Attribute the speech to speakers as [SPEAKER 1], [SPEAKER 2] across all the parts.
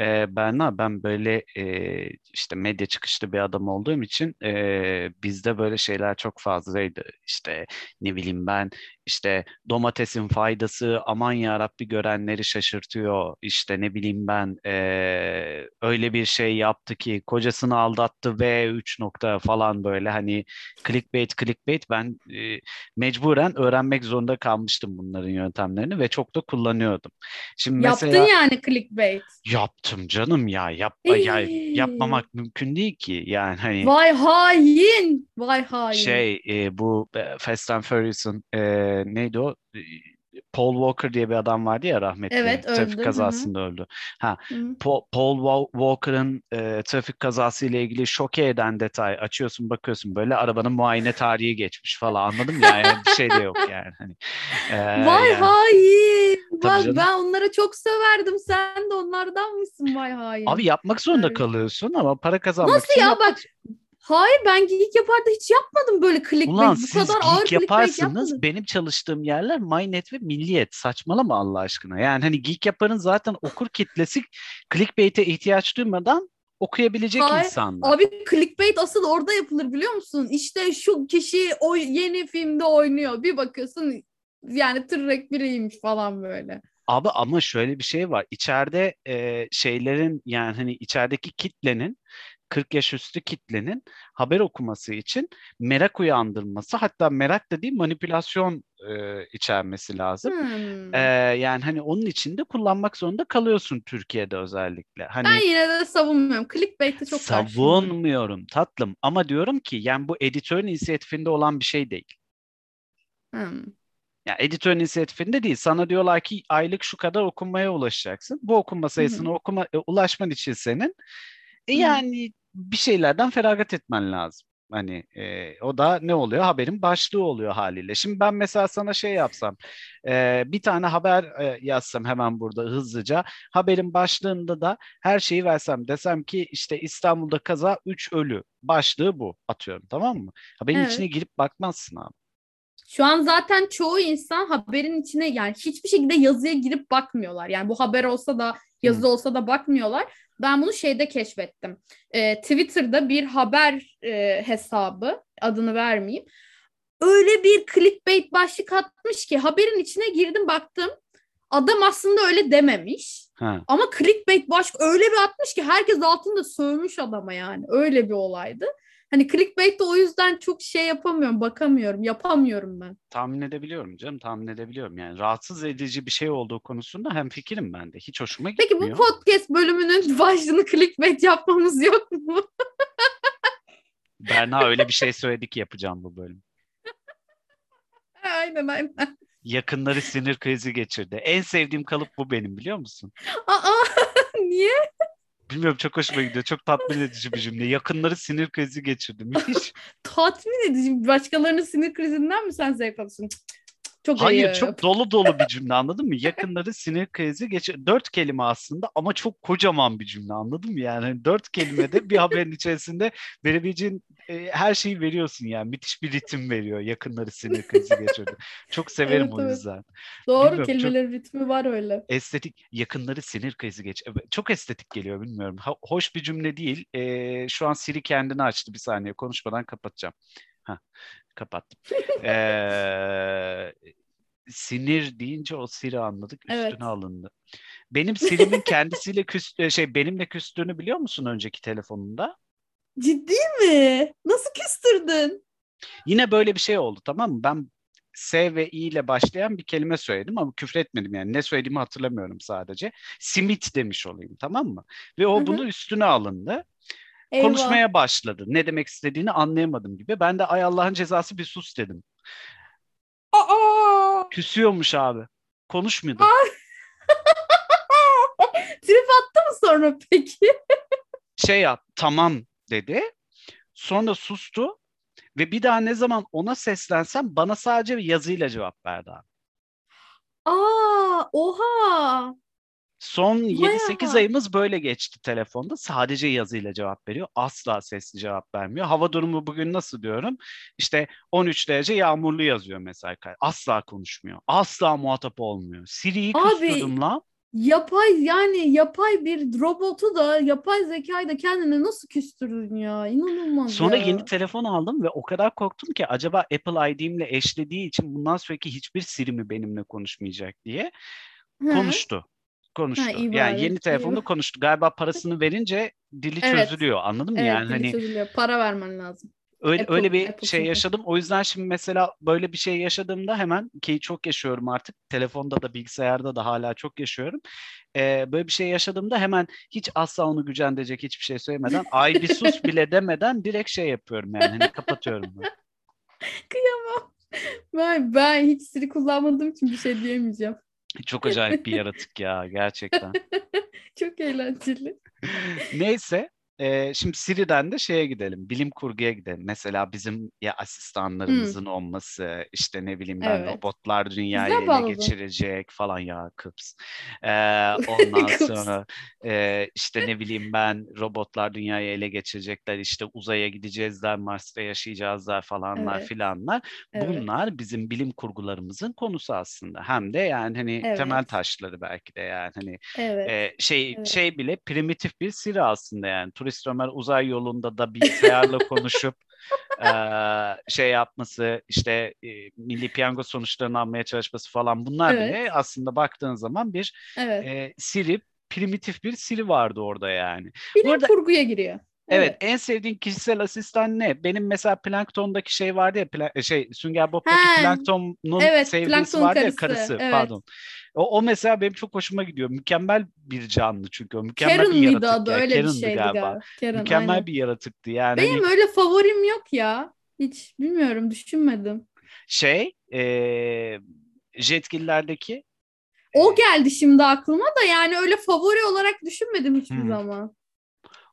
[SPEAKER 1] E, Berna ben böyle e, işte medya çıkışlı bir adam olduğum için e, bizde böyle şeyler çok fazlaydı. İşte ne bileyim ben işte domatesin faydası aman ya Rabbi görenleri şaşırtıyor. İşte ne bileyim ben e, öyle bir şey yaptı ki kocasını aldattı ve 3 nokta falan böyle hani clickbait clickbait ben e, mecburen öğrenmek zorunda kalmıştım bunların yöntemlerini ve çok da kullanıyordum.
[SPEAKER 2] Şimdi Yaptın mesela, yani clickbait.
[SPEAKER 1] Yaptım canım ya. Yapma ya yapmamak mümkün değil ki. Yani hani
[SPEAKER 2] Vay hain. Vay hain.
[SPEAKER 1] Şey e, bu Fast and Furious'un e, neydi o? Paul Walker diye bir adam vardı ya rahmetli.
[SPEAKER 2] Evet öldü.
[SPEAKER 1] Trafik kazasında Hı-hı. öldü. Ha, Paul, Paul Walker'ın e, trafik kazası ile ilgili şoke eden detay açıyorsun bakıyorsun böyle arabanın muayene tarihi geçmiş falan anladın mı? Yani bir şey de yok yani. Hani,
[SPEAKER 2] e, Vay yani. hain. Bak ben onlara çok severdim. Sen de onlardan mısın vay hain?
[SPEAKER 1] Abi yapmak zorunda evet. kalıyorsun ama para kazanmak
[SPEAKER 2] Nasıl ya bak Hayır ben Geek Yapar'da hiç yapmadım böyle clickbait.
[SPEAKER 1] Ulan
[SPEAKER 2] Bu kadar
[SPEAKER 1] geek
[SPEAKER 2] ağır
[SPEAKER 1] yaparsınız. Benim çalıştığım yerler MyNet ve Milliyet. Saçmalama Allah aşkına. Yani hani Geek Yapar'ın zaten okur kitlesi clickbait'e ihtiyaç duymadan okuyabilecek Hayır, insanlar.
[SPEAKER 2] Abi clickbait asıl orada yapılır biliyor musun? İşte şu kişi o yeni filmde oynuyor. Bir bakıyorsun yani tırrek biriymiş falan böyle.
[SPEAKER 1] Abi ama şöyle bir şey var. İçeride e, şeylerin yani hani içerideki kitlenin 40 yaş üstü kitlenin haber okuması için merak uyandırması hatta merak da değil manipülasyon e, içermesi lazım. Hmm. E, yani hani onun için de kullanmak zorunda kalıyorsun Türkiye'de özellikle. Hani,
[SPEAKER 2] ben yine de savunmuyorum. Clickbait'i çok
[SPEAKER 1] Savunmuyorum tatlım ama diyorum ki yani bu editörün inisiyatifinde olan bir şey değil. Hmm. Yani editör inisiyatifinde değil. Sana diyorlar ki aylık şu kadar okunmaya ulaşacaksın. Bu okunma sayısına okuma, e, ulaşman için senin e, yani bir şeylerden feragat etmen lazım. Hani e, o da ne oluyor? Haberin başlığı oluyor haliyle. Şimdi ben mesela sana şey yapsam, e, bir tane haber e, yazsam hemen burada hızlıca. Haberin başlığında da her şeyi versem. Desem ki işte İstanbul'da kaza 3 ölü. Başlığı bu atıyorum tamam mı? Haberin evet. içine girip bakmazsın abi.
[SPEAKER 2] Şu an zaten çoğu insan haberin içine yani hiçbir şekilde yazıya girip bakmıyorlar. Yani bu haber olsa da yazı olsa da bakmıyorlar. Ben bunu şeyde keşfettim. Ee, Twitter'da bir haber e, hesabı adını vermeyeyim. Öyle bir clickbait başlık atmış ki haberin içine girdim baktım. Adam aslında öyle dememiş. Ha. Ama clickbait başlık öyle bir atmış ki herkes altında sövmüş adama yani. Öyle bir olaydı. Hani clickbait'te o yüzden çok şey yapamıyorum, bakamıyorum, yapamıyorum ben.
[SPEAKER 1] Tahmin edebiliyorum canım, tahmin edebiliyorum. Yani rahatsız edici bir şey olduğu konusunda hem fikrim ben de. Hiç hoşuma
[SPEAKER 2] gitmiyor. Peki bu podcast bölümünün başlığını clickbait yapmamız yok mu?
[SPEAKER 1] Berna öyle bir şey söyledi ki yapacağım bu bölüm.
[SPEAKER 2] aynen aynen.
[SPEAKER 1] Yakınları sinir krizi geçirdi. En sevdiğim kalıp bu benim biliyor musun?
[SPEAKER 2] Aa, niye?
[SPEAKER 1] Bilmiyorum çok hoşuma gidiyor. Çok tatmin edici bir cümle. Yakınları sinir krizi geçirdi. Müthiş.
[SPEAKER 2] tatmin edici. Başkalarının sinir krizinden mi sen zevk alıyorsun?
[SPEAKER 1] Çok Hayır ayıp. çok dolu dolu bir cümle anladın mı? Yakınları sinir krizi geç dört kelime aslında ama çok kocaman bir cümle anladın mı? Yani dört kelimede bir haberin içerisinde verebileceğin e, her şeyi veriyorsun yani. Müthiş bir ritim veriyor yakınları sinir krizi geçirdi. Çok severim evet, o yüzden. Evet.
[SPEAKER 2] Doğru bilmiyorum, kelimelerin ritmi var öyle.
[SPEAKER 1] Estetik yakınları sinir krizi geç. Çok estetik geliyor bilmiyorum. Ha, hoş bir cümle değil. E, şu an Siri kendini açtı bir saniye konuşmadan kapatacağım. Ha, kapattım. ee, sinir deyince o Siri anladık. Üstüne evet. alındı. Benim Siri'min kendisiyle küs e, şey benimle küstüğünü biliyor musun önceki telefonunda?
[SPEAKER 2] Ciddi mi? Nasıl küstürdün?
[SPEAKER 1] Yine böyle bir şey oldu tamam mı? Ben S ve I ile başlayan bir kelime söyledim ama küfür etmedim yani. Ne söylediğimi hatırlamıyorum sadece. Simit demiş olayım tamam mı? Ve o bunu üstüne alındı. Eyvah. konuşmaya başladı. Ne demek istediğini anlayamadım gibi. Ben de ay Allah'ın cezası bir sus dedim.
[SPEAKER 2] Aa!
[SPEAKER 1] Küsüyormuş abi. Konuşmuyordu.
[SPEAKER 2] Trip attı mı sonra peki?
[SPEAKER 1] şey yap tamam dedi. Sonra sustu ve bir daha ne zaman ona seslensem bana sadece yazıyla cevap verdi abi.
[SPEAKER 2] Aa, oha.
[SPEAKER 1] Son 7-8 ayımız böyle geçti telefonda. Sadece yazıyla cevap veriyor. Asla sesli cevap vermiyor. Hava durumu bugün nasıl diyorum? İşte 13 derece yağmurlu yazıyor mesela. Asla konuşmuyor. Asla muhatap olmuyor. Siri'yi küstürdüm lan.
[SPEAKER 2] yapay yani yapay bir robotu da yapay zekayı da kendine nasıl küstürdün ya? İnanılmaz
[SPEAKER 1] Sonra
[SPEAKER 2] ya.
[SPEAKER 1] yeni telefon aldım ve o kadar korktum ki acaba Apple ID'imle eşlediği için bundan sonraki hiçbir Siri mi benimle konuşmayacak diye
[SPEAKER 2] Hı.
[SPEAKER 1] konuştu. Konuştu.
[SPEAKER 2] Ha, iyi
[SPEAKER 1] yani
[SPEAKER 2] bari,
[SPEAKER 1] yeni
[SPEAKER 2] iyi
[SPEAKER 1] telefonda
[SPEAKER 2] bari.
[SPEAKER 1] konuştu. Galiba parasını verince dili
[SPEAKER 2] Evet.
[SPEAKER 1] çözülüyor. Anladın mı
[SPEAKER 2] Evet,
[SPEAKER 1] yani
[SPEAKER 2] dili
[SPEAKER 1] hani
[SPEAKER 2] çözülüyor. Para vermen lazım.
[SPEAKER 1] öyle
[SPEAKER 2] Apple-
[SPEAKER 1] öyle bir
[SPEAKER 2] Apple
[SPEAKER 1] şey
[SPEAKER 2] çünkü.
[SPEAKER 1] yaşadım. O yüzden şimdi mesela böyle bir şey yaşadığımda hemen ki çok yaşıyorum artık. Telefonda da bilgisayarda da hala çok yaşıyorum. Ee, böyle bir şey yaşadığımda hemen hiç asla onu gücendirecek hiçbir şey söylemeden ay bir sus bile demeden direkt şey yapıyorum yani hani kapatıyorum.
[SPEAKER 2] Kıyamam. Ben, ben hiç Siri kullanmadığım için bir şey diyemeyeceğim.
[SPEAKER 1] Çok acayip bir yaratık ya gerçekten.
[SPEAKER 2] Çok eğlenceli.
[SPEAKER 1] Neyse e, şimdi Siri'den de şeye gidelim. Bilim kurguya gidelim. Mesela bizim ya asistanlarımızın olması işte ne bileyim ben
[SPEAKER 2] Evet.
[SPEAKER 1] robotlar dünyayı
[SPEAKER 2] Güzel
[SPEAKER 1] ele geçirecek falan ya kıps. E, ondan sonra e, işte ne bileyim ben robotlar dünyayı ele geçirecekler işte uzaya gideceğizler Mars'ta yaşayacağızlar falanlar
[SPEAKER 2] Evet.
[SPEAKER 1] filanlar.
[SPEAKER 2] Evet.
[SPEAKER 1] Bunlar bizim bilim kurgularımızın konusu aslında. Hem de yani hani
[SPEAKER 2] Evet.
[SPEAKER 1] temel taşları belki de yani hani
[SPEAKER 2] Evet.
[SPEAKER 1] ee, şey
[SPEAKER 2] Evet.
[SPEAKER 1] şey bile primitif bir Siri aslında yani. Turist Ömer uzay yolunda da bilgisayarla konuşup eee, şey yapması işte e, milli piyango sonuçlarını almaya çalışması falan bunlar
[SPEAKER 2] Evet.
[SPEAKER 1] bile aslında baktığın zaman bir
[SPEAKER 2] Evet.
[SPEAKER 1] e, Siri primitif bir Siri vardı orada yani.
[SPEAKER 2] Bilim
[SPEAKER 1] arada-
[SPEAKER 2] kurguya giriyor.
[SPEAKER 1] Evet, en sevdiğin kişisel asistan ne? Benim mesela Plankton'daki şey vardı ya pla- şey Sünger Bob'taki Plankton'un
[SPEAKER 2] evet,
[SPEAKER 1] sevgilisi
[SPEAKER 2] Plankton'un
[SPEAKER 1] vardı ya
[SPEAKER 2] karısı,
[SPEAKER 1] karısı
[SPEAKER 2] evet.
[SPEAKER 1] pardon. O, o mesela benim çok hoşuma gidiyor. Mükemmel bir canlı çünkü o. Mükemmel
[SPEAKER 2] Karen
[SPEAKER 1] bir
[SPEAKER 2] mıydı
[SPEAKER 1] yaratık
[SPEAKER 2] adı?
[SPEAKER 1] ya.
[SPEAKER 2] Öyle bir
[SPEAKER 1] Karen'dı
[SPEAKER 2] şeydi
[SPEAKER 1] galiba.
[SPEAKER 2] galiba. Karen,
[SPEAKER 1] Mükemmel
[SPEAKER 2] aynen.
[SPEAKER 1] bir yaratıktı yani.
[SPEAKER 2] Benim
[SPEAKER 1] Hani
[SPEAKER 2] öyle favorim yok ya. Hiç bilmiyorum, düşünmedim.
[SPEAKER 1] şey eee Jetgiller'deki
[SPEAKER 2] O geldi şimdi aklıma da yani öyle favori olarak düşünmedim hiçbir
[SPEAKER 1] Hmm.
[SPEAKER 2] zaman.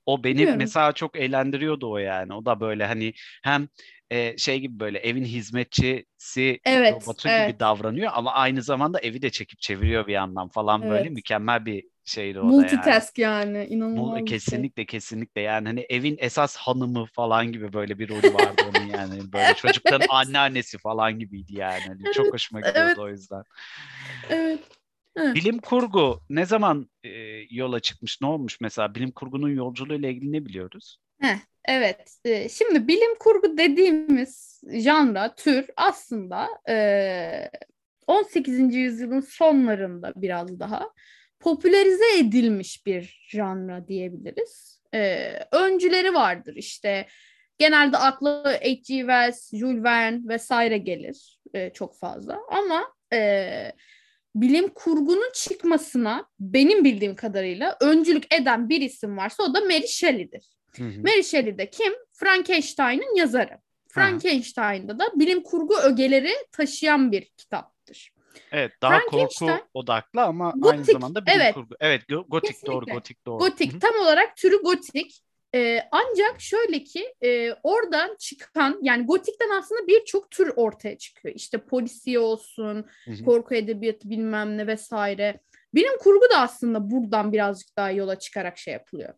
[SPEAKER 1] O beni
[SPEAKER 2] Bilmiyorum.
[SPEAKER 1] mesela çok eğlendiriyordu o yani. O da böyle hani hem e, şey gibi böyle evin hizmetçisi
[SPEAKER 2] Evet,
[SPEAKER 1] robotu gibi
[SPEAKER 2] evet.
[SPEAKER 1] davranıyor ama aynı zamanda evi de çekip çeviriyor bir yandan falan böyle
[SPEAKER 2] Evet.
[SPEAKER 1] mükemmel bir şeydi o da yani.
[SPEAKER 2] Multitask yani. İnanılmaz bir şey.
[SPEAKER 1] kesinlikle kesinlikle yani hani evin esas hanımı falan gibi böyle bir rolü vardı onun yani böyle çocukların
[SPEAKER 2] Evet.
[SPEAKER 1] anneannesi falan gibiydi yani Hani çok
[SPEAKER 2] Evet,
[SPEAKER 1] hoşuma gidiyordu
[SPEAKER 2] evet.
[SPEAKER 1] o yüzden.
[SPEAKER 2] Evet. Evet.
[SPEAKER 1] Bilim kurgu ne zaman e, yola çıkmış ne olmuş mesela bilim kurgunun yolculuğu ile ilgili ne biliyoruz?
[SPEAKER 2] Heh, evet. Ee, şimdi bilim kurgu dediğimiz janra, tür aslında e, 18. yüzyılın sonlarında biraz daha popülerize edilmiş bir janra diyebiliriz. Ee, öncüleri vardır işte. Genelde akla H.G. Wells, Jules Verne vesaire gelir e, çok fazla. Ama e, bilim kurgunun çıkmasına benim bildiğim kadarıyla öncülük eden bir isim varsa o da Mary Shelley'dir.
[SPEAKER 1] Hı hı.
[SPEAKER 2] Mary Shelley de kim? Frankenstein'ın yazarı. Frankenstein'da da bilim kurgu ögeleri taşıyan bir kitaptır.
[SPEAKER 1] Evet daha korku odaklı ama aynı
[SPEAKER 2] Gotik,
[SPEAKER 1] zamanda bilim
[SPEAKER 2] evet.
[SPEAKER 1] kurgu. Evet go- gotik doğru
[SPEAKER 2] Kesinlikle.
[SPEAKER 1] gotik doğru.
[SPEAKER 2] Gotik
[SPEAKER 1] Hı hı.
[SPEAKER 2] tam olarak türü gotik. Ee, ancak şöyle ki e, oradan çıkan yani gotikten aslında birçok tür ortaya çıkıyor. İşte polisiye olsun,
[SPEAKER 1] Hı hı.
[SPEAKER 2] korku edebiyatı bilmem ne vesaire. Bilim kurgu da aslında buradan birazcık daha yola çıkarak şey yapılıyor.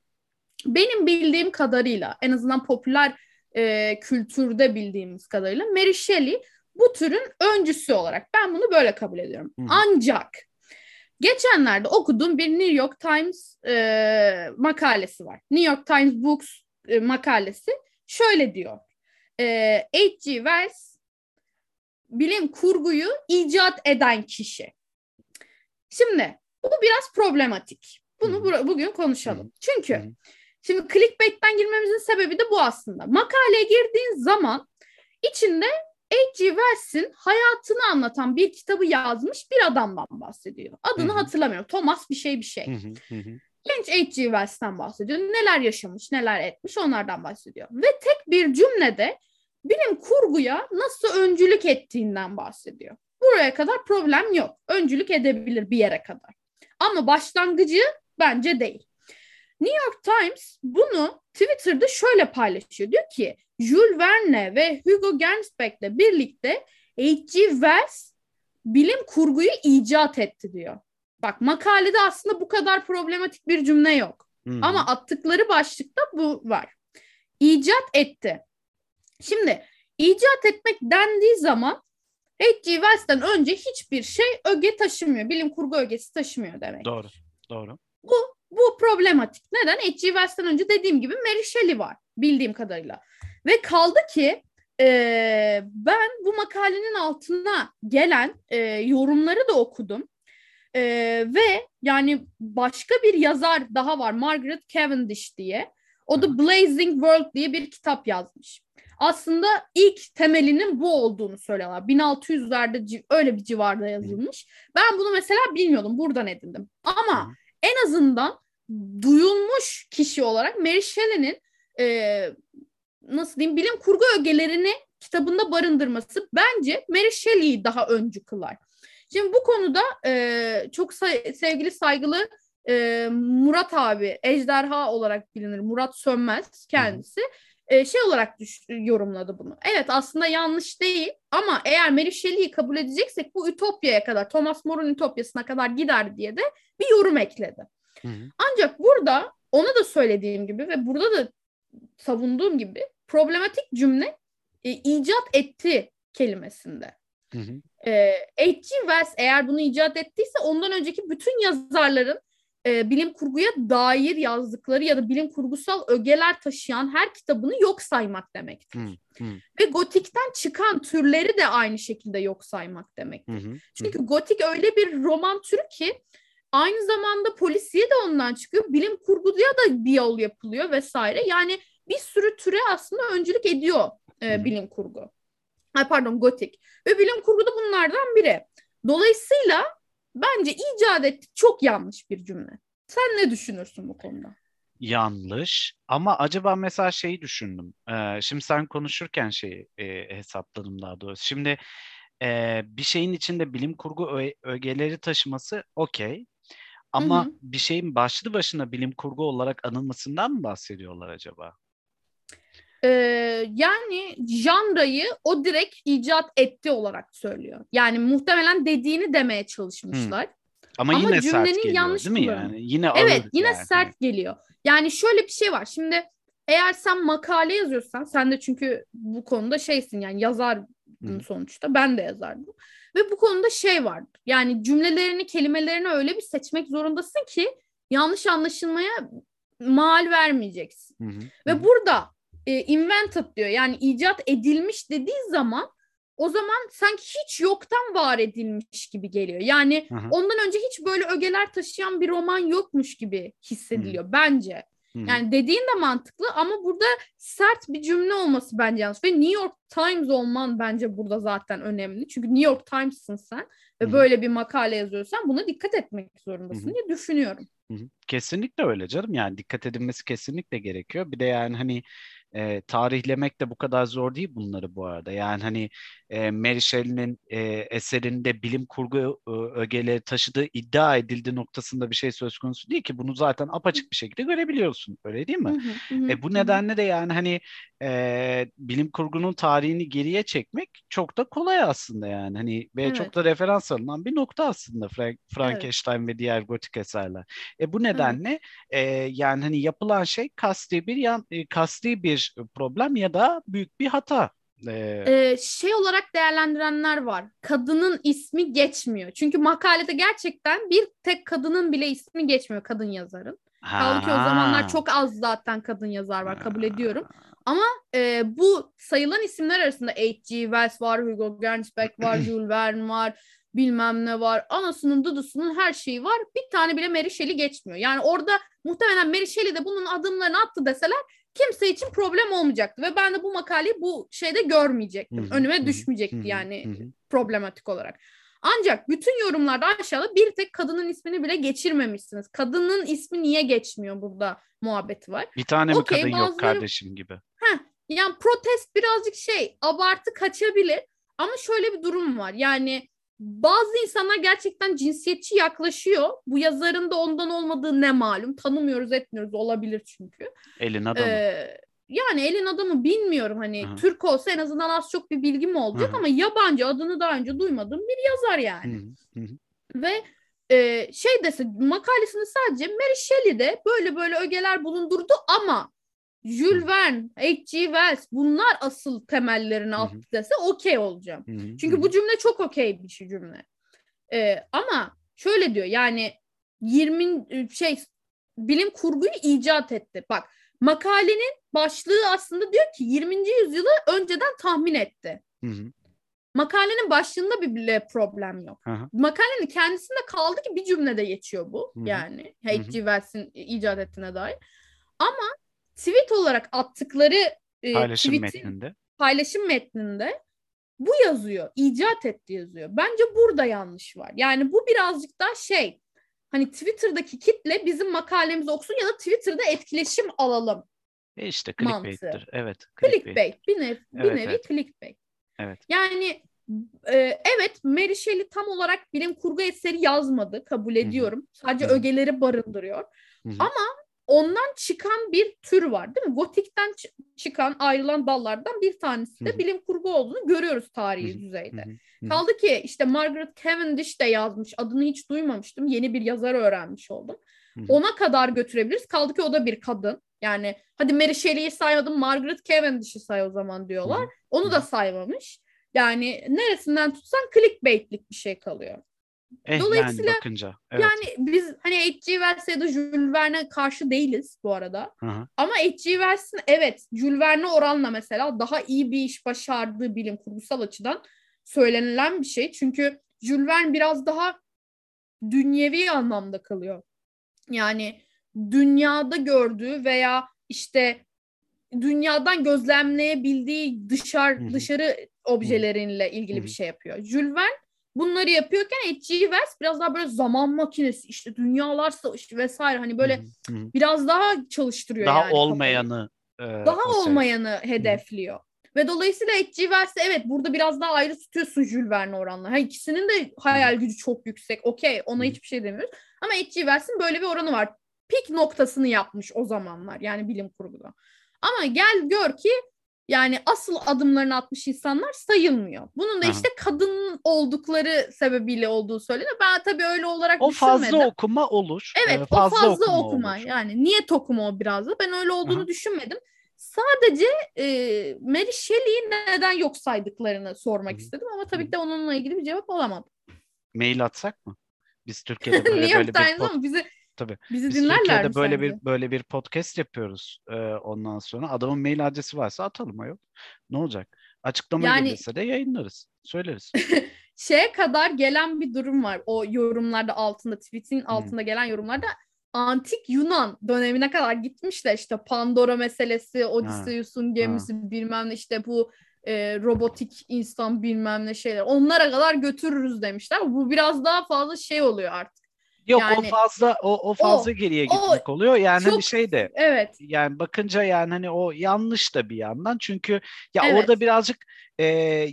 [SPEAKER 2] Benim bildiğim kadarıyla en azından popüler e, kültürde bildiğimiz kadarıyla Mary Shelley bu türün öncüsü olarak ben bunu böyle kabul ediyorum.
[SPEAKER 1] Hı.
[SPEAKER 2] Ancak geçenlerde okuduğum bir New York Times e, makalesi var. New York Times Books e, makalesi şöyle diyor. E, H.G. Wells bilim kurguyu icat eden kişi. Şimdi bu biraz problematik. Bunu bura- bugün konuşalım. Çünkü şimdi clickbait'ten girmemizin sebebi de bu aslında. Makaleye girdiğin zaman içinde H.G. Wells'in hayatını anlatan bir kitabı yazmış bir adamdan bahsediyor. Adını
[SPEAKER 1] Hı hı.
[SPEAKER 2] hatırlamıyorum. Thomas bir şey bir şey. Genç H.G. Wells'ten bahsediyor. Neler yaşamış, neler etmiş onlardan bahsediyor. Ve tek bir cümlede bilim kurguya nasıl öncülük ettiğinden bahsediyor. Buraya kadar problem yok. Öncülük edebilir bir yere kadar. Ama başlangıcı bence değil. New York Times bunu Twitter'da şöyle paylaşıyor. Diyor ki Jules Verne ve Hugo Gernsback'le birlikte H.G. Wells bilim kurguyu icat etti diyor. Bak makalede aslında bu kadar problematik bir cümle yok.
[SPEAKER 1] Hı.
[SPEAKER 2] Ama attıkları başlıkta bu var. İcat etti. Şimdi icat etmek dendiği zaman H.G. Wells'ten önce hiçbir şey öge taşımıyor. Bilim kurgu ögesi taşımıyor demek.
[SPEAKER 1] Doğru. Doğru.
[SPEAKER 2] Bu bu problematik. Neden? H.G. Wells'ten önce dediğim gibi Mary Shelley var bildiğim kadarıyla. Ve kaldı ki e, ben bu makalenin altına gelen e, yorumları da okudum. E, ve yani başka bir yazar daha var Margaret Cavendish diye. O da Blazing World diye bir kitap yazmış. Aslında ilk temelinin bu olduğunu söylüyorlar. 1600'lerde öyle bir civarda yazılmış. Ben bunu mesela bilmiyordum. Buradan edindim. Ama en azından duyulmuş kişi olarak Mary Shelley'nin e, nasıl diyeyim bilim kurgu ögelerini kitabında barındırması bence Mary Shelley'i daha öncü kılar. Şimdi bu konuda e, çok say- sevgili saygılı e, Murat abi ejderha olarak bilinir Murat Sönmez kendisi e, şey olarak düş- yorumladı bunu. Evet aslında yanlış değil ama eğer Mary Shelley'i kabul edeceksek bu Ütopya'ya kadar Thomas More'un Ütopya'sına kadar gider diye de bir yorum ekledi. Hı hı. Ancak burada ona da söylediğim gibi ve burada da savunduğum gibi problematik cümle e, icat etti kelimesinde. Hı hı. E, H.G. Wells eğer bunu icat ettiyse ondan önceki bütün yazarların e, bilim kurguya dair yazdıkları ya da bilim kurgusal ögeler taşıyan her kitabını yok saymak demektir. Hı, hı. Ve gotikten çıkan türleri de aynı şekilde yok saymak demektir. Hı, hı, Çünkü gotik öyle bir roman türü ki aynı zamanda polisiye de ondan çıkıyor. Bilim kurguya da bir yol yapılıyor vesaire. Yani bir sürü türe aslında öncülük ediyor e, bilim kurgu. Ay pardon gotik. Ve bilim kurgu da bunlardan biri. Dolayısıyla bence icat etti çok yanlış bir cümle. Sen ne düşünürsün bu konuda?
[SPEAKER 1] Yanlış ama acaba mesela şeyi düşündüm. Ee, şimdi sen konuşurken şeyi e, hesapladım daha doğrusu. Şimdi e, bir şeyin içinde bilim kurgu ö- ögeleri taşıması okey. Ama hı hı. bir şeyin başlı başına bilim kurgu olarak anılmasından mı bahsediyorlar acaba?
[SPEAKER 2] Ee, yani janrayı o direkt icat etti olarak söylüyor. Yani muhtemelen dediğini demeye çalışmışlar. Hmm.
[SPEAKER 1] Ama, Ama yine cümlenin sert geliyor, yanlış değil mi yani? Yine
[SPEAKER 2] Evet, yine yani. sert geliyor. Yani şöyle bir şey var. Şimdi eğer sen makale yazıyorsan, sen de çünkü bu konuda şeysin yani hmm. sonuçta. Ben de yazardım. Ve bu konuda şey var. Yani cümlelerini, kelimelerini öyle bir seçmek zorundasın ki yanlış anlaşılmaya mal vermeyeceksin. Hı hı. Ve burada e, invented diyor. Yani icat edilmiş dediği zaman o zaman sanki hiç yoktan var edilmiş gibi geliyor. Yani Aha. ondan önce hiç böyle ögeler taşıyan bir roman yokmuş gibi hissediliyor Hı. bence. Yani dediğin de mantıklı ama burada sert bir cümle olması bence yanlış. Ve New York Times olman bence burada zaten önemli. Çünkü New York Times'ın sen ve Hı. böyle bir makale yazıyorsan buna dikkat etmek zorundasın Hı. diye düşünüyorum.
[SPEAKER 1] Kesinlikle öyle canım yani dikkat edilmesi kesinlikle gerekiyor. Bir de yani hani e, tarihlemek de bu kadar zor değil bunları bu arada. Yani hani e, Mary Shelley'nin e, eserinde bilim kurgu e, ögeleri taşıdığı iddia edildi noktasında bir şey söz konusu değil ki. Bunu zaten apaçık bir şekilde görebiliyorsun. Öyle değil mi? Hı hı, hı, e, bu nedenle de yani hani e, bilim kurgunun tarihini geriye çekmek çok da kolay aslında yani. Hani ve evet. çok da referans alınan bir nokta aslında Frank, Frankenstein evet. ve diğer gotik eserler. E, bu nedenle e, yani hani yapılan şey kasti bir yan, e, kasti bir problem ya da büyük bir hata.
[SPEAKER 2] Ee, ee, şey olarak değerlendirenler var. Kadının ismi geçmiyor. Çünkü makalede gerçekten bir tek kadının bile ismi geçmiyor kadın yazarın. Kaldı ki o zamanlar çok az zaten kadın yazar var kabul ediyorum. Ama e, bu sayılan isimler arasında H.G. Wells var, Hugo Gernsback var, Jules Verne var, bilmem ne var. Anasının dıdısının her şeyi var. Bir tane bile Mary Shelley geçmiyor. Yani orada muhtemelen Mary Shelley de bunun adımlarını attı deseler kimse için problem olmayacaktı. Ve ben de bu makaleyi bu şeyde görmeyecektim. Önüme düşmeyecekti yani problematik olarak. Ancak bütün yorumlarda aşağıda bir tek kadının ismini bile geçirmemişsiniz. Kadının ismi niye geçmiyor burada muhabbeti var.
[SPEAKER 1] Bir tane mi okay, kadın bazıları... yok kardeşim gibi.
[SPEAKER 2] Heh, yani protest birazcık şey abartı kaçabilir. Ama şöyle bir durum var. Yani bazı insanlar gerçekten cinsiyetçi yaklaşıyor. Bu yazarın da ondan olmadığı ne malum. Tanımıyoruz etmiyoruz olabilir çünkü.
[SPEAKER 1] Elin adamı. Ee,
[SPEAKER 2] yani elin adamı bilmiyorum hani Aha. Türk olsa en azından az çok bir bilgim olacak Aha. ama yabancı adını daha önce duymadığım bir yazar yani. Hı hı. Ve e, şey dese makalesinde sadece Mary Shelley de böyle böyle ögeler bulundurdu ama Jules Verne, H.G. Wells bunlar asıl temellerini attı dese okey olacağım. Hı-hı. Çünkü bu cümle çok okey bir şey cümle. Ee, ama şöyle diyor yani 20 şey bilim kurguyu icat etti. Bak makalenin başlığı aslında diyor ki 20. yüzyılı önceden tahmin etti. Hı hı. Makalenin başlığında bir bile problem yok. Hı. Makalenin kendisinde kaldı ki bir cümlede geçiyor bu. Hı hı. Yani H.G. Wells'in icat ettiğine dair. Ama tweet olarak attıkları
[SPEAKER 1] e, paylaşım metninde
[SPEAKER 2] paylaşım metninde bu yazıyor. icat etti yazıyor. Bence burada yanlış var. Yani bu birazcık daha şey hani Twitter'daki kitle bizim makalemizi okusun ya da Twitter'da etkileşim alalım.
[SPEAKER 1] E işte clickbait'tir. Evet.
[SPEAKER 2] Clickbait. clickbait. Bir, nev, bir evet, nevi evet. clickbait.
[SPEAKER 1] Evet.
[SPEAKER 2] Yani e, evet Mary Shelley tam olarak bilim kurgu eseri yazmadı. Kabul ediyorum. Hı-hı. Sadece Hı-hı. ögeleri barındırıyor. Hı-hı. Ama ondan çıkan bir tür var değil mi? Gotik'ten ç- çıkan ayrılan dallardan bir tanesi de Hı-hı. bilim kurgu olduğunu görüyoruz tarihi Hı-hı. düzeyde. Hı-hı. Kaldı ki işte Margaret Cavendish de yazmış. Adını hiç duymamıştım. Yeni bir yazar öğrenmiş oldum. Hı-hı. Ona kadar götürebiliriz. Kaldı ki o da bir kadın. Yani hadi Mary Shelley'i saymadım Margaret Cavendish'i say o zaman diyorlar. Hı-hı. Onu da saymamış. Yani neresinden tutsan clickbaitlik bir şey kalıyor.
[SPEAKER 1] Eh, Dolayısıyla yani, bakınca,
[SPEAKER 2] evet. yani biz hani H.G. Wells ya da Jules Verne'e karşı değiliz bu arada. Hı-hı. Ama H.G. Wells'in evet Jules Verne oranla mesela daha iyi bir iş başardığı bilim kurgusal açıdan söylenilen bir şey. Çünkü Jules Verne biraz daha dünyevi anlamda kalıyor. Yani dünyada gördüğü veya işte dünyadan gözlemleyebildiği dışarı Hı-hı. dışarı objelerinle ilgili Hı-hı. bir şey yapıyor. Jules Verne bunları yapıyorken H.G. Wells biraz daha böyle zaman makinesi işte dünyalar savaşı vesaire hani böyle biraz daha çalıştırıyor
[SPEAKER 1] daha
[SPEAKER 2] yani.
[SPEAKER 1] olmayanı
[SPEAKER 2] e, daha olmayanı şey. hedefliyor. Ve dolayısıyla H.G. Wells'e evet burada biraz daha ayrı tutuyorsun Jules Verne oranla. Ha, ikisinin de hayal gücü çok yüksek. Okey ona hiçbir şey demiyoruz. Ama H.G. Wells'in böyle bir oranı var. Pik noktasını yapmış o zamanlar yani bilim kurguda. Ama gel gör ki yani asıl adımlarını atmış insanlar sayılmıyor. Bunun da işte kadın oldukları sebebiyle olduğu söyleniyor. Ben tabii öyle olarak
[SPEAKER 1] o
[SPEAKER 2] düşünmedim.
[SPEAKER 1] O fazla okuma olur.
[SPEAKER 2] Evet ee, fazla o fazla okuma. okuma. Yani niyet okuma o biraz da. Ben öyle olduğunu Aha. düşünmedim. Sadece e, Mary Shelley'i neden yok saydıklarını sormak Hı. istedim ama tabii ki de onunla ilgili bir cevap alamadım.
[SPEAKER 1] Mail atsak mı? Biz Türkiye'de böyle,
[SPEAKER 2] New
[SPEAKER 1] böyle
[SPEAKER 2] bir pod... bizi
[SPEAKER 1] Tabii.
[SPEAKER 2] Bizi Biz dinlerler Türkiye'de mi
[SPEAKER 1] böyle
[SPEAKER 2] sence?
[SPEAKER 1] bir böyle bir podcast yapıyoruz e, ondan sonra. Adamın mail adresi varsa atalım ayol. Ne olacak? Açıklama yani... gelirse de yayınlarız. Söyleriz.
[SPEAKER 2] Şeye kadar gelen bir durum var. O yorumlarda altında tweetin hmm. altında gelen yorumlarda antik Yunan dönemine kadar gitmiş de işte Pandora meselesi, Odysseus'un gemisi ha. bilmem ne işte bu e, robotik insan bilmem ne şeyler. Onlara kadar götürürüz demişler. Bu biraz daha fazla şey oluyor artık
[SPEAKER 1] Yok yani, o fazla o, o fazla o, geriye gitmek o, oluyor. Yani çok, bir şey de.
[SPEAKER 2] Evet.
[SPEAKER 1] Yani bakınca yani hani o yanlış da bir yandan. Çünkü ya evet. orada birazcık e,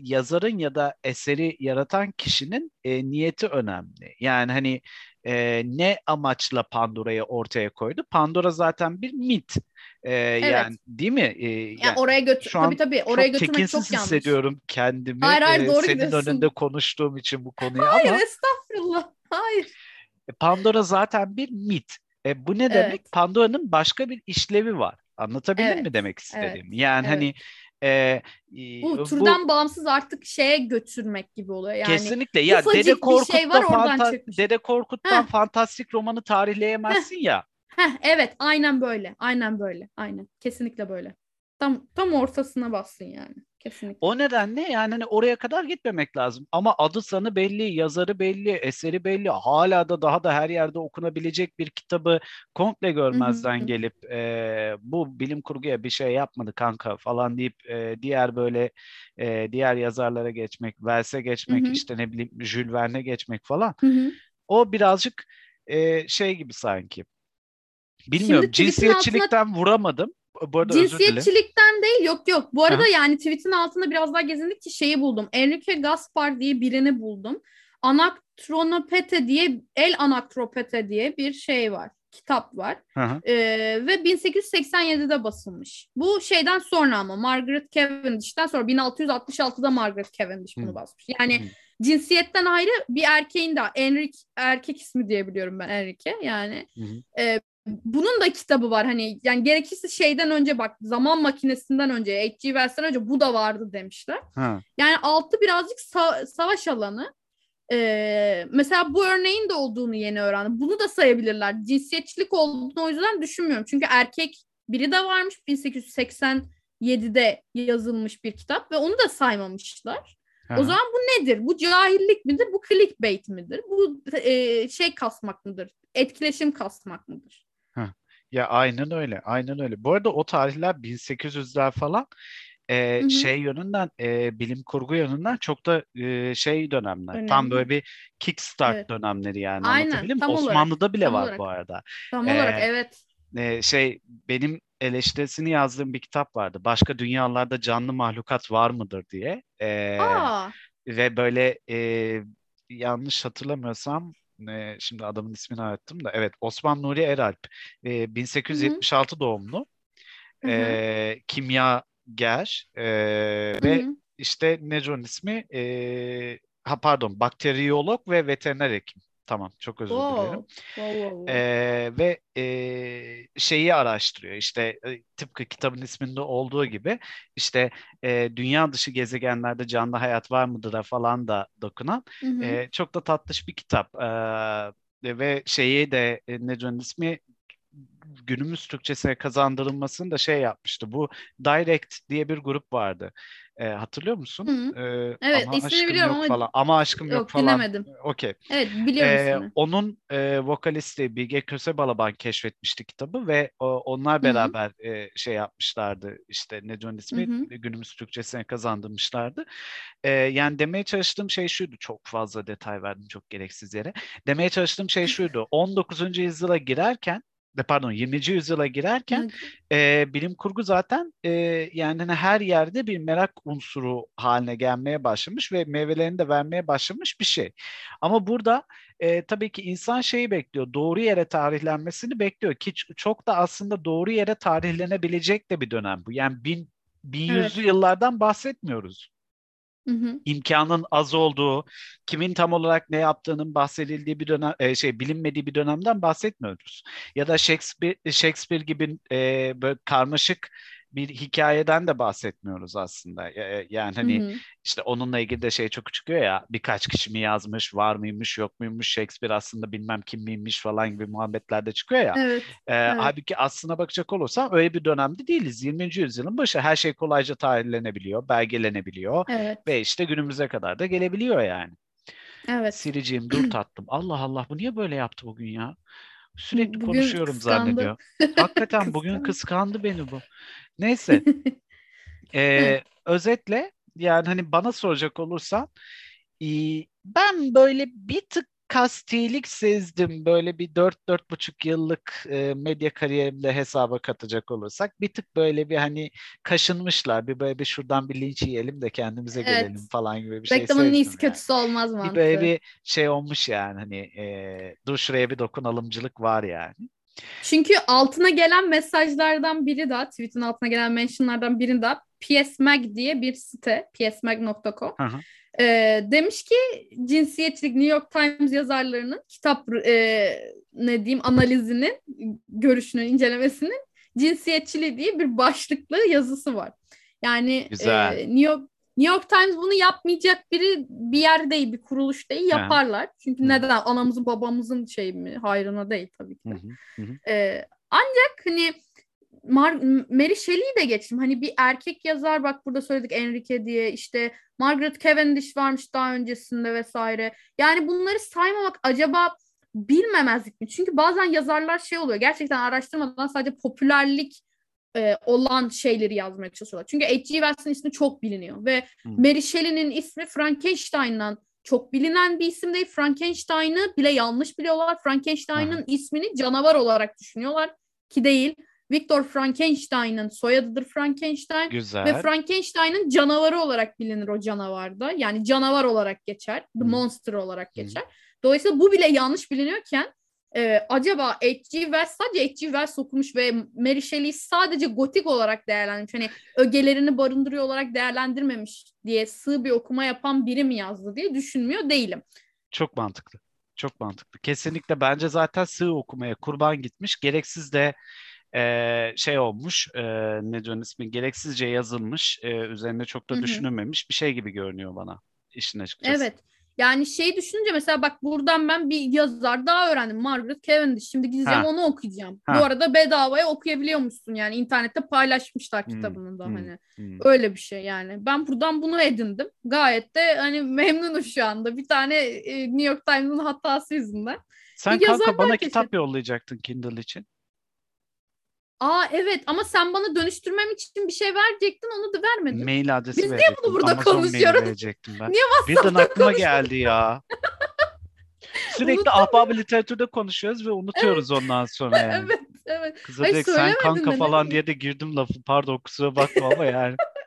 [SPEAKER 1] yazarın ya da eseri yaratan kişinin e, niyeti önemli. Yani hani e, ne amaçla Pandora'yı ortaya koydu? Pandora zaten bir mit. Ee, evet. Yani değil mi? Ee, yani,
[SPEAKER 2] yani oraya götür tabii tabii oraya çok götürmek çok yanlış.
[SPEAKER 1] hissediyorum kendimi.
[SPEAKER 2] Hayır hayır doğru
[SPEAKER 1] Senin
[SPEAKER 2] gidiyorsun.
[SPEAKER 1] önünde konuştuğum için bu konuyu
[SPEAKER 2] hayır,
[SPEAKER 1] ama.
[SPEAKER 2] Hayır estağfurullah. Hayır.
[SPEAKER 1] E, Pandora zaten bir mit. E, bu ne evet. demek? Pandora'nın başka bir işlevi var. Anlatabildim evet. mi demek istediğim? Evet. Yani evet. hani e,
[SPEAKER 2] bu türden bu, bağımsız artık şeye götürmek gibi oluyor. Yani
[SPEAKER 1] kesinlikle ya Dede Korkut'ta şey var, fanta- Dede Korkut'tan Heh. fantastik romanı tarihleyemezsin Heh. ya.
[SPEAKER 2] Heh, evet aynen böyle. Aynen böyle. Aynen. Kesinlikle böyle. Tam tam ortasına bassın yani. Kesinlikle.
[SPEAKER 1] O nedenle yani hani oraya kadar gitmemek lazım. Ama adı sanı belli, yazarı belli, eseri belli. Hala da daha da her yerde okunabilecek bir kitabı komple görmezden gelip e, bu bilim kurguya bir şey yapmadı kanka falan deyip e, diğer böyle e, diğer yazarlara geçmek, Wells'e geçmek, işte ne bileyim Jules Verne'e geçmek falan. O birazcık e, şey gibi sanki. Bilmiyorum Şimdi cinsiyetçilikten altına... vuramadım bu arada
[SPEAKER 2] Cinsiyetçilikten değil yok yok. Bu arada ha. yani tweet'in altında biraz daha gezindikçe şeyi buldum. Enrique Gaspar diye birini buldum. Anaktronopete diye El Anaktropete diye bir şey var. Kitap var. Ee, ve 1887'de basılmış. Bu şeyden sonra ama Margaret Cavendish'ten sonra 1666'da Margaret Cavendish bunu basmış. Yani cinsiyetten ayrı bir erkeğin de Enrique erkek ismi diye biliyorum ben Enrique yani. E, bunun da kitabı var hani yani gerekirse şeyden önce bak zaman makinesinden önce H.G. Wells'ten önce bu da vardı demişler. Ha. Yani altı birazcık sa- savaş alanı. Ee, mesela bu örneğin de olduğunu yeni öğrendim. Bunu da sayabilirler. Cinsiyetçilik olduğunu o yüzden düşünmüyorum. Çünkü erkek biri de varmış 1887'de yazılmış bir kitap ve onu da saymamışlar. Aha. O zaman bu nedir? Bu cahillik midir? Bu clickbait midir? Bu e, şey kasmak mıdır? Etkileşim kasmak mıdır?
[SPEAKER 1] Ya aynen öyle, aynen öyle. Bu arada o tarihler 1800'ler falan e, şey yönünden e, bilim kurgu yönünden çok da e, şey dönemler. Önemli. Tam böyle bir kickstart evet. dönemleri yani Aynen, tam Osmanlı'da olarak, bile tam var olarak. bu arada.
[SPEAKER 2] Tam ee, olarak evet.
[SPEAKER 1] E, şey benim eleştirisini yazdığım bir kitap vardı. Başka dünyalarda canlı mahlukat var mıdır diye. E, Aa. Ve böyle e, yanlış hatırlamıyorsam e, şimdi adamın ismini arattım da. Evet Osman Nuri Eralp. E, 1876 Hı-hı. doğumlu. E, kimyager e, ve işte Neco'nun ismi e, ha pardon bakteriyolog ve veteriner hekim. Tamam çok özür wow. dilerim. Wow, wow. Ee, ve e, şeyi araştırıyor işte e, tıpkı kitabın isminde olduğu gibi işte e, dünya dışı gezegenlerde canlı hayat var mıdır falan da dokunan hı hı. E, çok da tatlış bir kitap. E, ve şeyi de e, Neco'nun ismi günümüz Türkçesine kazandırılmasını da şey yapmıştı. Bu Direct diye bir grup vardı. E, hatırlıyor musun?
[SPEAKER 2] Hı. E, evet ama ismini biliyorum
[SPEAKER 1] ama falan. ama aşkım yok, yok falan.
[SPEAKER 2] Dinlemedim.
[SPEAKER 1] Okey.
[SPEAKER 2] Evet biliyorum
[SPEAKER 1] e, Onun e, vokalisti Bilge Kösebalaban keşfetmişti kitabı ve o, onlar beraber e, şey yapmışlardı. İşte ne diyorsun ismi Hı-hı. günümüz Türkçesine kazandırmışlardı. E, yani demeye çalıştığım şey şuydu. Çok fazla detay verdim çok gereksiz yere. Demeye çalıştığım şey şuydu. 19. yüzyıla girerken pardon 20. yüzyıla girerken e, bilim kurgu zaten e, yani hani her yerde bir merak unsuru haline gelmeye başlamış ve meyvelerini de vermeye başlamış bir şey. Ama burada e, tabii ki insan şeyi bekliyor. Doğru yere tarihlenmesini bekliyor ki çok da aslında doğru yere tarihlenebilecek de bir dönem bu. Yani bin, bin evet. yüzlü yıllardan bahsetmiyoruz. Hı hı. imkanın az olduğu, kimin tam olarak ne yaptığının bahsedildiği bir dönem, e, şey bilinmediği bir dönemden bahsetmiyoruz. Ya da Shakespeare, Shakespeare gibi e, böyle karmaşık bir hikayeden de bahsetmiyoruz aslında. Yani hani hı hı. işte onunla ilgili de şey çok çıkıyor ya birkaç kişi mi yazmış, var mıymış, yok muymuş, Shakespeare aslında bilmem kim miymiş falan gibi muhabbetler de çıkıyor ya. Evet, ee, evet. Halbuki aslına bakacak olursan öyle bir dönemde değiliz. 20. yüzyılın başı her şey kolayca tarihlenebiliyor, belgelenebiliyor evet. ve işte günümüze kadar da gelebiliyor yani. Evet. Siriciğim dur tatlım. Allah Allah bu niye böyle yaptı bugün ya? Sürekli bugün konuşuyorum kıskandı. zannediyor. Hakikaten bugün kıskandı beni bu. Neyse. ee, özetle yani hani bana soracak olursan ben böyle bir tık kastilik sezdim. Böyle bir 4-4,5 yıllık e, medya kariyerimde hesaba katacak olursak bir tık böyle bir hani kaşınmışlar. Bir böyle bir şuradan bir linç yiyelim de kendimize evet. gelelim falan gibi bir şey
[SPEAKER 2] Reklamın iyisi yani. kötüsü olmaz mantığı.
[SPEAKER 1] Bir böyle bir şey olmuş yani hani e, dur şuraya bir dokunalımcılık var yani.
[SPEAKER 2] Çünkü altına gelen mesajlardan biri de tweet'in altına gelen mentionlardan biri de PS Mag diye bir site psmag.com e, demiş ki cinsiyetçilik New York Times yazarlarının kitap e, ne diyeyim analizinin görüşünün incelemesinin cinsiyetçiliği diye bir başlıklı yazısı var. Yani Güzel. e, New York New York Times bunu yapmayacak biri bir yer değil, bir kuruluş değil yaparlar. Ha. Çünkü neden? Anamızın babamızın şey mi? Hayrına değil tabii ki. Hı hı. Ee, ancak hani Mar- Mary Shelley'i de geçtim. Hani bir erkek yazar bak burada söyledik Enrique diye işte Margaret Cavendish varmış daha öncesinde vesaire. Yani bunları saymamak acaba bilmemezlik mi? Çünkü bazen yazarlar şey oluyor gerçekten araştırmadan sadece popülerlik e, olan şeyleri yazmaya çalışıyorlar. Çünkü H.G. Wells'ın ismi çok biliniyor ve hmm. Mary Shelley'nin ismi Frankenstein'dan çok bilinen bir isim değil. Frankenstein'ı bile yanlış biliyorlar. Frankenstein'ın hmm. ismini canavar olarak düşünüyorlar ki değil. Victor Frankenstein'ın soyadıdır Frankenstein. Güzel. Ve Frankenstein'ın canavarı olarak bilinir o canavarda. Yani canavar olarak geçer. The hmm. Monster olarak geçer. Dolayısıyla bu bile yanlış biliniyorken e, acaba H.G. Wells sadece H.G. Wells okumuş ve Mary Shelley sadece gotik olarak değerlendirmiş. Hani ögelerini barındırıyor olarak değerlendirmemiş diye sığ bir okuma yapan biri mi yazdı diye düşünmüyor değilim.
[SPEAKER 1] Çok mantıklı. Çok mantıklı. Kesinlikle bence zaten sığ okumaya kurban gitmiş. Gereksiz de e, şey olmuş e, ne diyorsun ismi gereksizce yazılmış e, üzerine çok da Hı-hı. düşünülmemiş bir şey gibi görünüyor bana işin açıkçası.
[SPEAKER 2] Evet. Yani şey düşününce mesela bak buradan ben bir yazar daha öğrendim. Margaret Cavendish. Şimdi gideceğim ha. onu okuyacağım. Ha. Bu arada bedavaya okuyabiliyormuşsun yani internette paylaşmışlar hmm. kitabını da hmm. hani. Hmm. Öyle bir şey yani. Ben buradan bunu edindim. Gayet de hani memnunum şu anda. Bir tane e, New York Times'ın hatası yüzünden.
[SPEAKER 1] Sen bir kanka bana kitap yollayacaktın Kindle için.
[SPEAKER 2] Aa evet ama sen bana dönüştürmem için bir şey verecektin onu da vermedin.
[SPEAKER 1] Mail adresi
[SPEAKER 2] Biz niye bunu burada Amazon konuşuyoruz?
[SPEAKER 1] verecektim ben. Niye Birden aklıma geldi ya. Sürekli ahbab literatürde konuşuyoruz ve unutuyoruz ondan sonra yani.
[SPEAKER 2] evet, evet.
[SPEAKER 1] Kıza direkt sen kanka falan diye de girdim lafı. Pardon kusura bakma ama yani.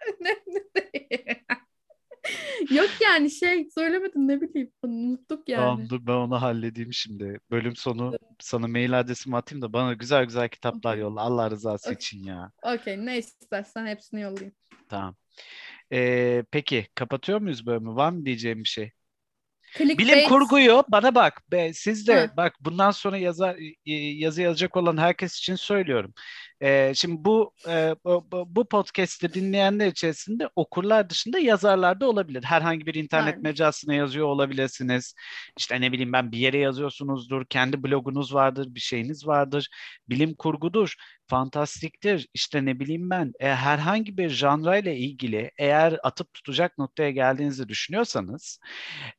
[SPEAKER 2] Yok yani şey söylemedin ne bileyim unuttuk yani.
[SPEAKER 1] Tamam dur ben onu halledeyim şimdi. Bölüm sonu sana mail adresimi atayım da bana güzel güzel kitaplar yolla Allah rızası okay. için ya.
[SPEAKER 2] Okey ne istersen hepsini yollayayım.
[SPEAKER 1] Tamam. Ee, peki kapatıyor muyuz bölümü? Var mı diyeceğim bir şey?
[SPEAKER 2] Clickbait.
[SPEAKER 1] Bilim kurguyu bana bak be, siz de ha. bak bundan sonra yazar yazı yazacak olan herkes için söylüyorum. Ee, şimdi bu, e, bu bu podcast'i dinleyenler içerisinde okurlar dışında yazarlar da olabilir. Herhangi bir internet evet. mecrasına yazıyor olabilirsiniz. İşte ne bileyim ben bir yere yazıyorsunuzdur. Kendi blogunuz vardır, bir şeyiniz vardır. Bilim kurgudur, fantastiktir. İşte ne bileyim ben e, herhangi bir janra ile ilgili eğer atıp tutacak noktaya geldiğinizi düşünüyorsanız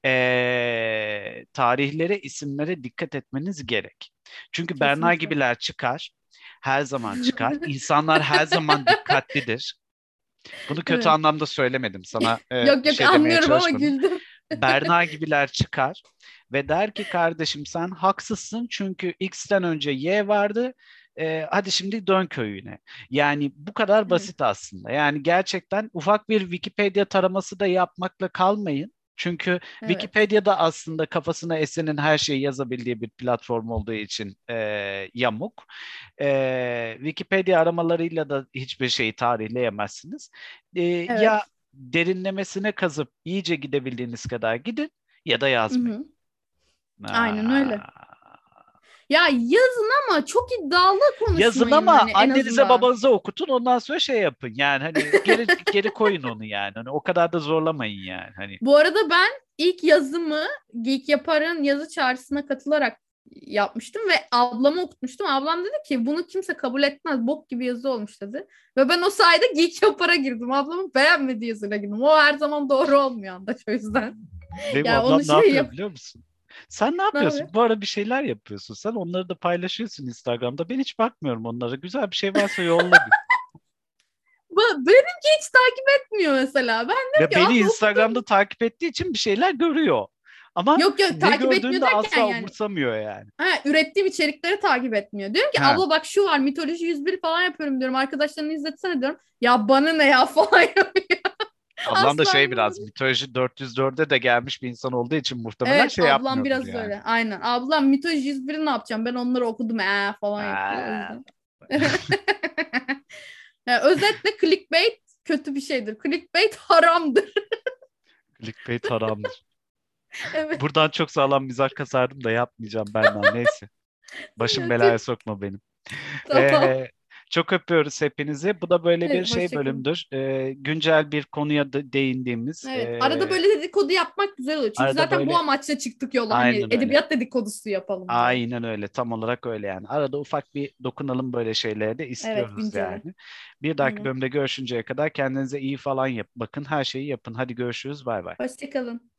[SPEAKER 1] e, tarihlere, isimlere dikkat etmeniz gerek. Çünkü Kesinlikle. Berna gibiler çıkar her zaman çıkar. İnsanlar her zaman dikkatlidir. Bunu kötü evet. anlamda söylemedim sana.
[SPEAKER 2] E, yok yok şey anlıyorum ama güldüm.
[SPEAKER 1] Berna gibiler çıkar ve der ki kardeşim sen haksızsın çünkü X'ten önce Y vardı. E, hadi şimdi dön köyüne. Yani bu kadar basit aslında. Yani gerçekten ufak bir Wikipedia taraması da yapmakla kalmayın. Çünkü evet. Wikipedia'da aslında kafasına esenin her şeyi yazabildiği bir platform olduğu için e, yamuk. E, Wikipedia aramalarıyla da hiçbir şeyi tarihleyemezsiniz. E, evet. Ya derinlemesine kazıp iyice gidebildiğiniz kadar gidin ya da yazmayın. Hı
[SPEAKER 2] hı. Aynen öyle. Ya yazın ama çok iddialı konuşmayın.
[SPEAKER 1] Yazın ama hani annenize babanıza okutun ondan sonra şey yapın yani hani geri geri koyun onu yani. Hani o kadar da zorlamayın yani hani.
[SPEAKER 2] Bu arada ben ilk yazımı Geek Yapar'ın yazı çağrısına katılarak yapmıştım ve ablama okutmuştum. Ablam dedi ki bunu kimse kabul etmez. Bok gibi yazı olmuş dedi. Ve ben o sayede Geek Yapar'a girdim. Ablamın beğenmediği yazıyla girdim. O her zaman doğru olmuyor anda o yüzden.
[SPEAKER 1] Benim yani ablam ne şey yapıyor yap- biliyor musun? Sen ne yapıyorsun? Ne Bu ara bir şeyler yapıyorsun. Sen onları da paylaşıyorsun Instagram'da. Ben hiç bakmıyorum onlara. Güzel bir şey varsa yolla
[SPEAKER 2] Benimki hiç takip etmiyor mesela. Ben
[SPEAKER 1] de beni Instagram'da takip ettiği için bir şeyler görüyor. Ama yok yok takip etmiyor derken asla yani. umursamıyor yani.
[SPEAKER 2] Ha, ürettiğim içerikleri takip etmiyor. Diyorum ki ha. abla bak şu var mitoloji 101 falan yapıyorum diyorum. Arkadaşlarını izletsene diyorum. Ya bana ne ya falan yapıyor.
[SPEAKER 1] Ablam da şey biraz mitoloji 404'e de gelmiş bir insan olduğu için muhtemelen evet, şey yapmıyor.
[SPEAKER 2] ablam biraz yani. öyle. Aynen. Ablam mitoloji 101'i ne yapacağım? Ben onları okudum ee falan yapıyor. yani özetle clickbait kötü bir şeydir. Clickbait haramdır.
[SPEAKER 1] clickbait haramdır. evet. Buradan çok sağlam mizah kasardım da yapmayacağım Berna neyse. Başım belaya sokma benim. Tamam. Ee, çok öpüyoruz hepinizi. Bu da böyle evet, bir şey bölümdür. Ee, güncel bir konuya da değindiğimiz.
[SPEAKER 2] Evet. E, arada böyle dedikodu yapmak güzel oluyor. Çünkü zaten böyle... bu amaçla çıktık yola. Hani edebiyat dedikodusu yapalım.
[SPEAKER 1] Diye. Aynen öyle. Tam olarak öyle yani. Arada ufak bir dokunalım böyle şeylere de istiyoruz evet, yani. Bir dahaki Aynen. bölümde görüşünceye kadar kendinize iyi falan yap. Bakın her şeyi yapın. Hadi görüşürüz. Bay bay.
[SPEAKER 2] Hoşçakalın.